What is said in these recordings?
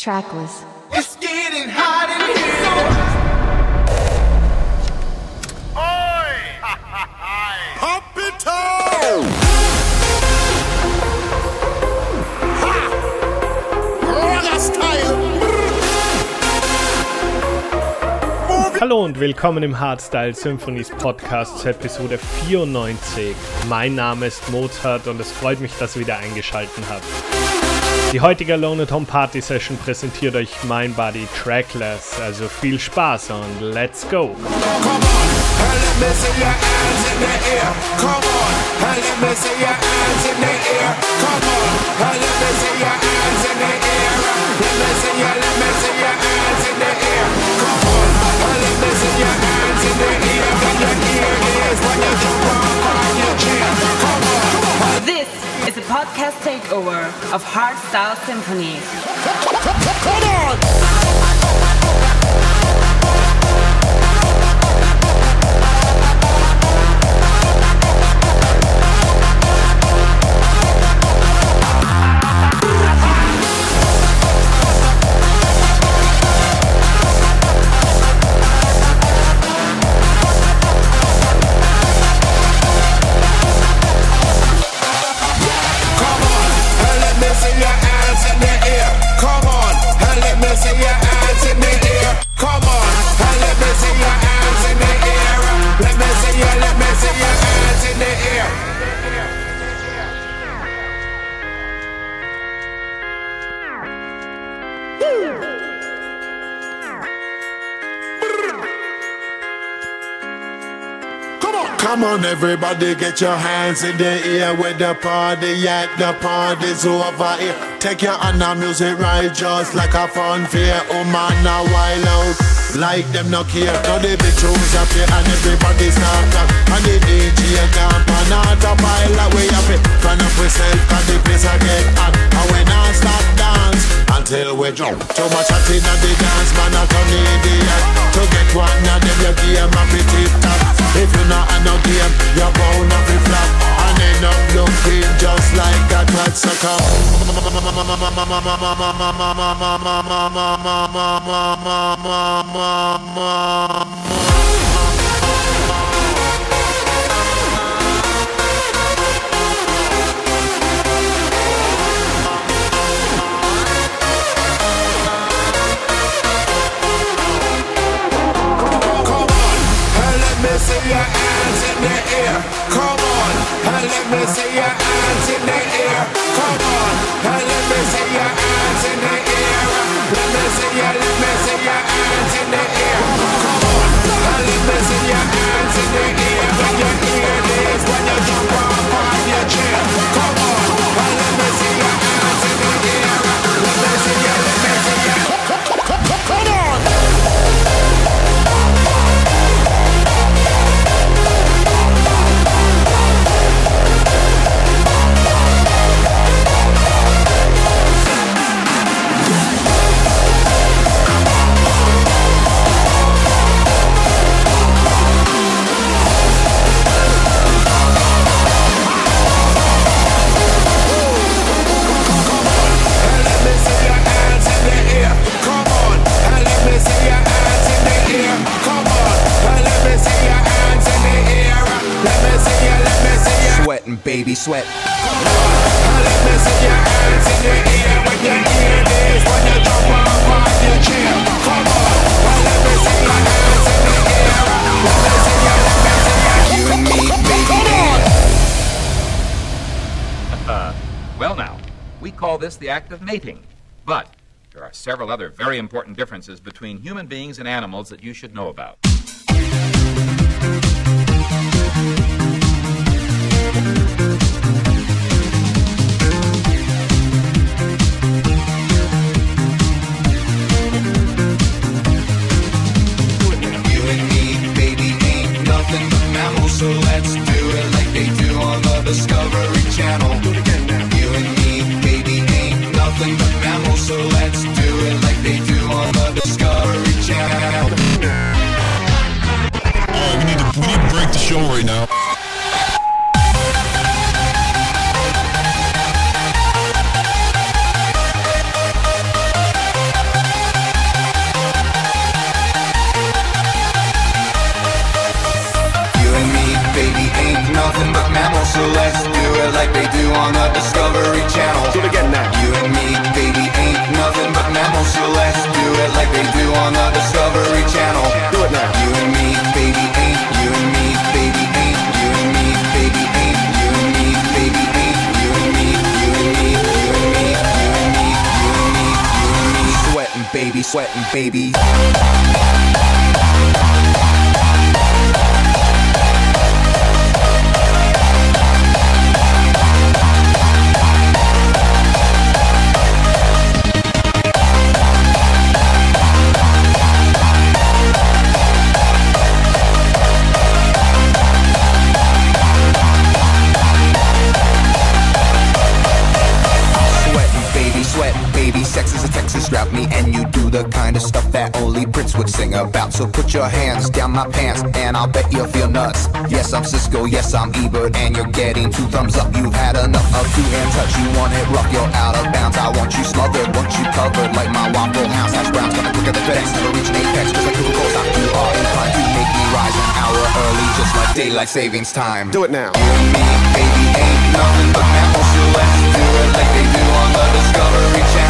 Trackless. It's getting hot in here. Pump it up! Hallo und willkommen im Hardstyle Symphonies Podcast zur Episode 94. Mein Name ist Mozart und es freut mich, dass ihr wieder eingeschaltet habt. Die heutige Alone at Home Party Session präsentiert euch mein Body Trackless, also viel Spaß und let's go! This is a podcast takeover of Hardstyle Symphonies. Come on! Everybody, get your hands in the air with the party at the party's over here. Take your hand on music right just like a fun fair. Oh man, now wild out. Like them no care. Now the big tunes up here and everybody start up. And the DJ camp and autopilot away up it. Turn up yourself cause the place I get hot. And I start dance until we jump. Too much hot in the dance, man, I turn idiot. To get one of them, you game a pretty top. If you not a no game, you're bound to flop. And end up looking just like that rat sucker. Come me see your hands baby. Well, now, we call this the act of mating. But there are several other very important differences between human beings and animals that you should know about. So let's do it like they do on the Discovery Channel. You and me, baby, ain't nothing but mammals, so let's do it like they do on the Discovery Channel. we need to we need to break the show right now. Sweating, baby. So put your hands down my pants, and I'll bet you'll feel nuts. Yes, I'm Siskel. Yes, I'm Ebert, and you're getting two thumbs up. You've had enough of two hand touch. You want it rough, you're out of bounds. I want you smothered, want you covered like my Waffle House. Hash browns coming quicker than FedEx. Never reach an apex, just like Google Gold. You are inclined to make me rise an hour early, just like daylight savings time. Do it now. You and me, baby, ain't nothing but mammals, so let's do it like they do on the Discovery Channel.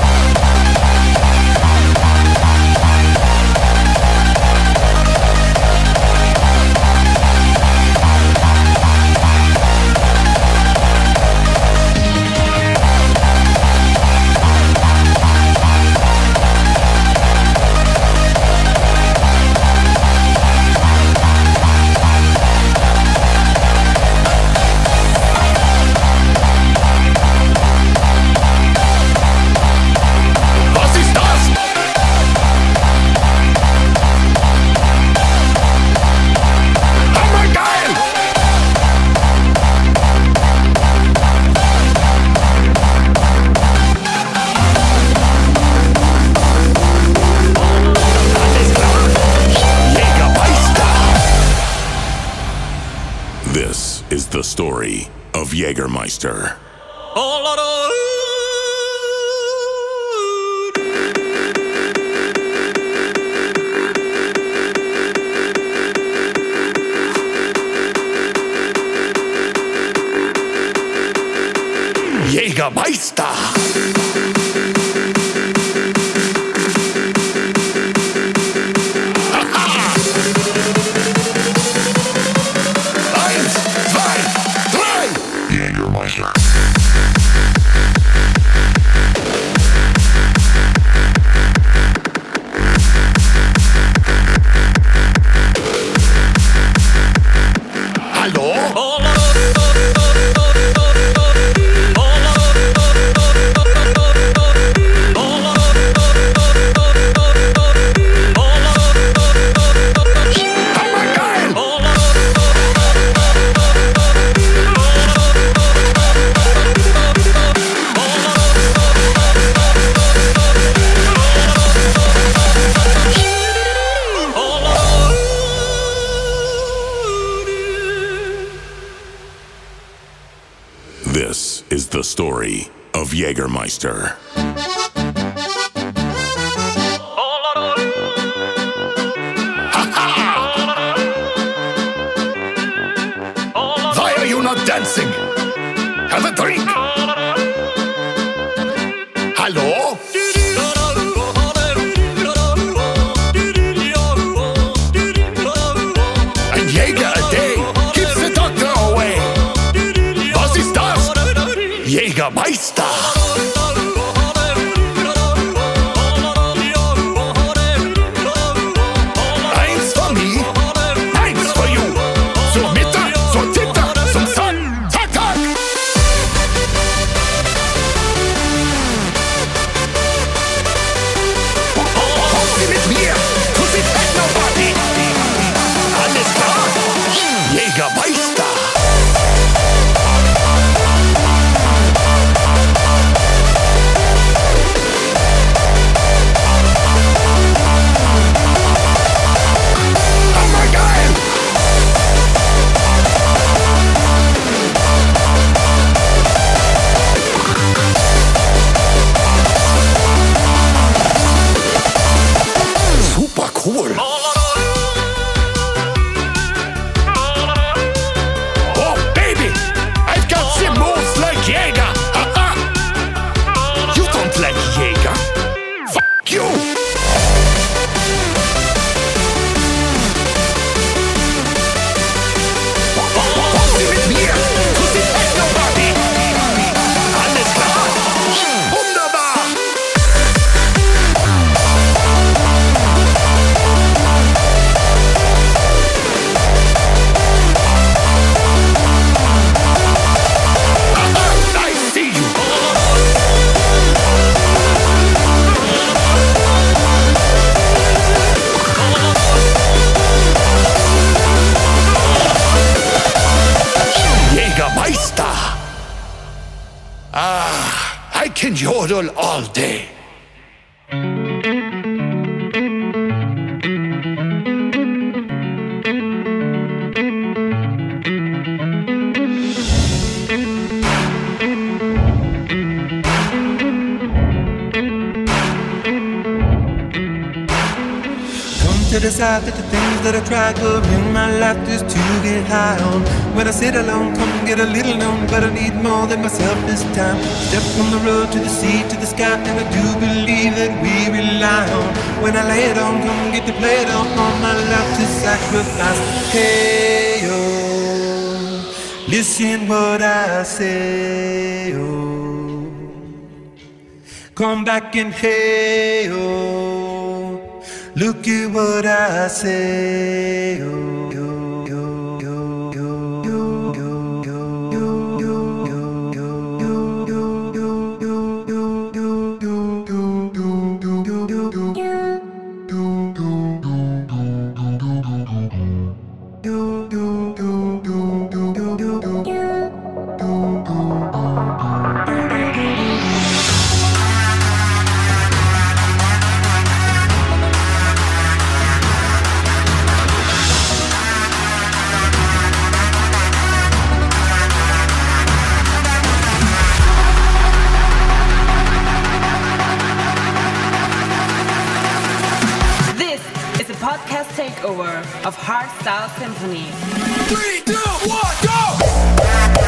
This is the story of Jägermeister. Jägermeister! This is the story of Jägermeister. Why are you not dancing? Have a drink. To decide that the things that I try to in my life just to get high on. When I sit alone, come get a little known, but I need more than myself this time. Step from the road to the sea to the sky, and I do believe that we rely on. When I lay it on, come get to play it on, all my life to sacrifice. Hey, oh, listen what I say, oh. Come back and hey, oh. Look at what I say. Oh, follower of Hardstyle Symphony. Three, two, one, go!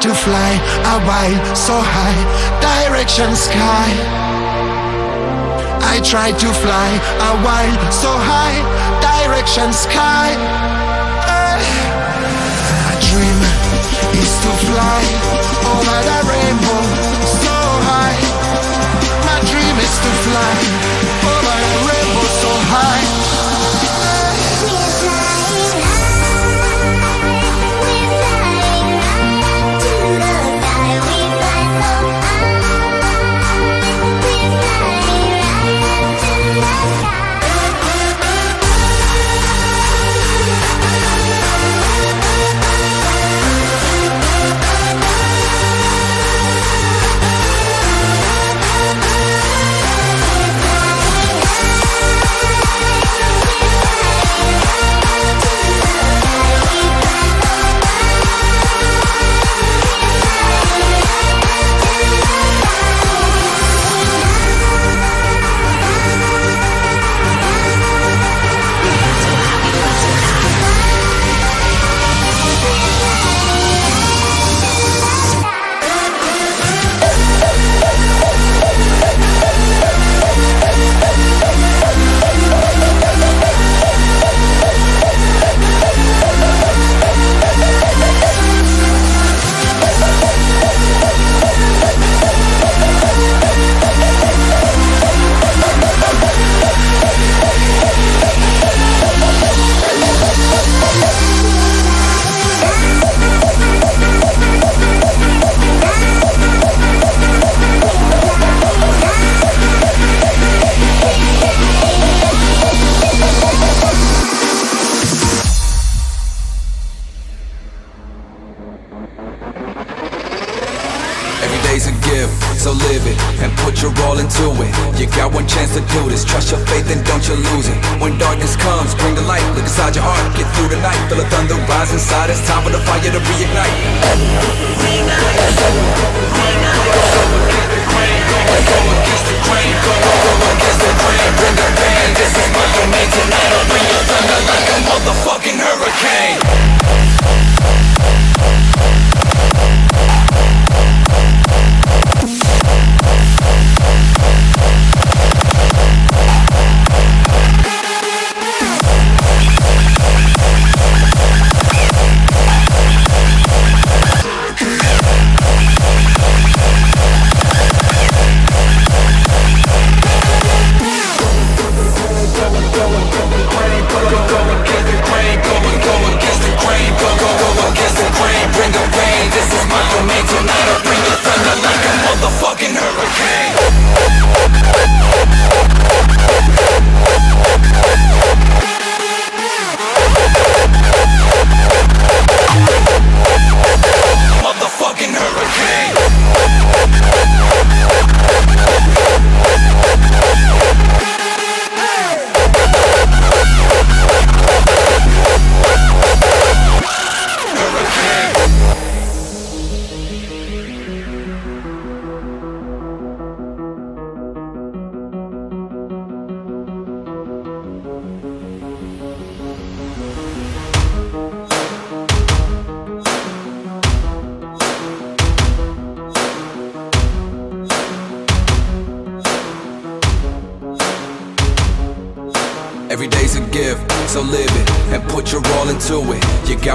to fly. a while so high, direction sky. I try to fly. a while so high, direction sky. Eh. Hey. My dream is to fly over the rainbow so high. My dream is to fly.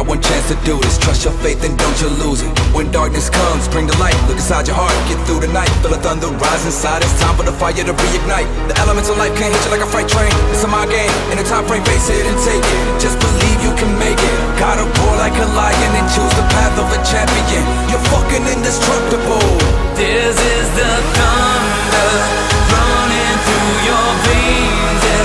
One chance to do this. Trust your faith and don't you lose it. When darkness comes, bring the light. Look inside your heart, get through the night. Feel the thunder rise inside. It's time for the fire to reignite. The elements of life can't hit you like a freight train. It's a my game, in a time frame, face it and take it. Just believe you can make it. Gotta roar like a lion and choose the path of a champion. You're fucking indestructible. This is the thunder running through your veins.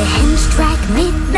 a hinge track midnight.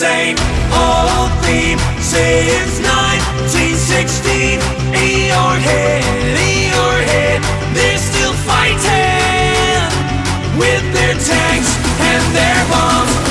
same old theme since 1916. Eeyore Eeyore they're still fighting with their tanks and their bombs.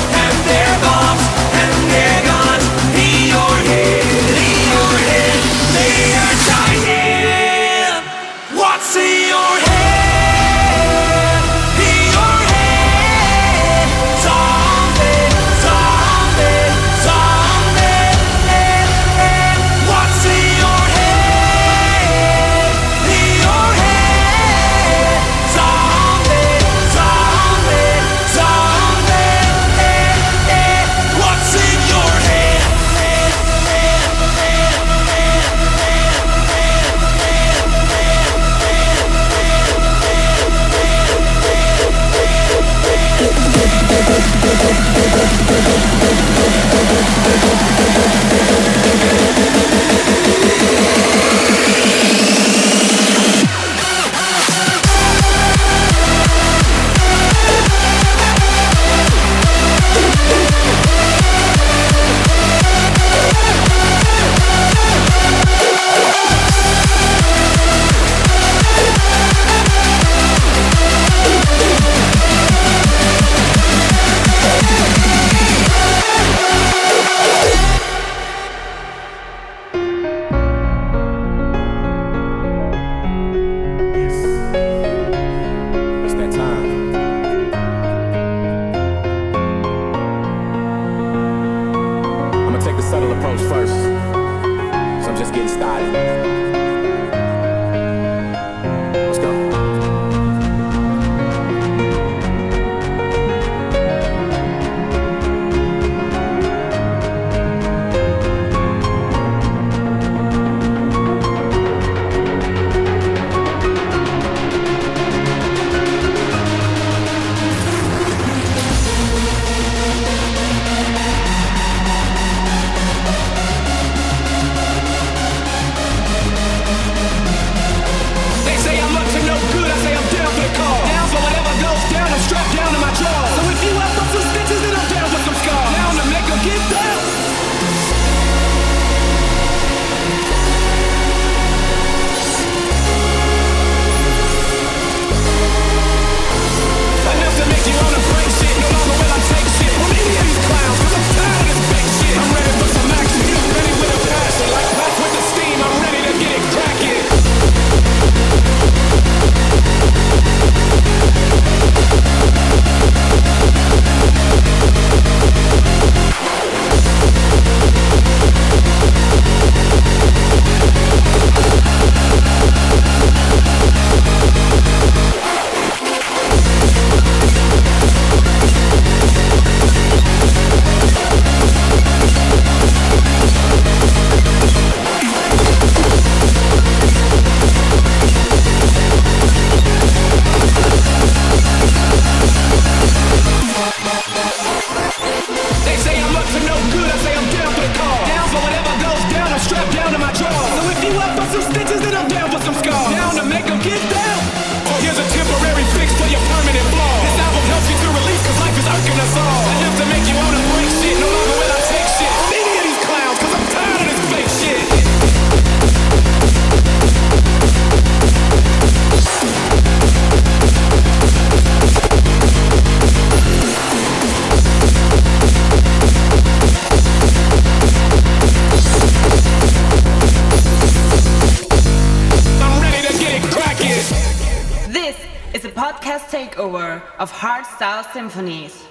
Symphonies.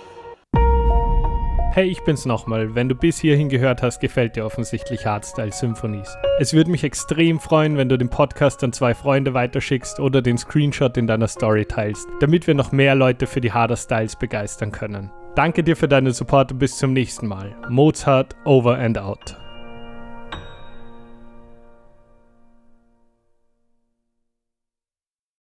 Hey, ich bin's nochmal. Wenn du bis hierhin gehört hast, gefällt dir offensichtlich Hardstyle Symphonies. Es würde mich extrem freuen, wenn du den Podcast an zwei Freunde weiterschickst oder den Screenshot in deiner Story teilst, damit wir noch mehr Leute für die Harder Styles begeistern können. Danke dir für deinen Support und bis zum nächsten Mal. Mozart over and out.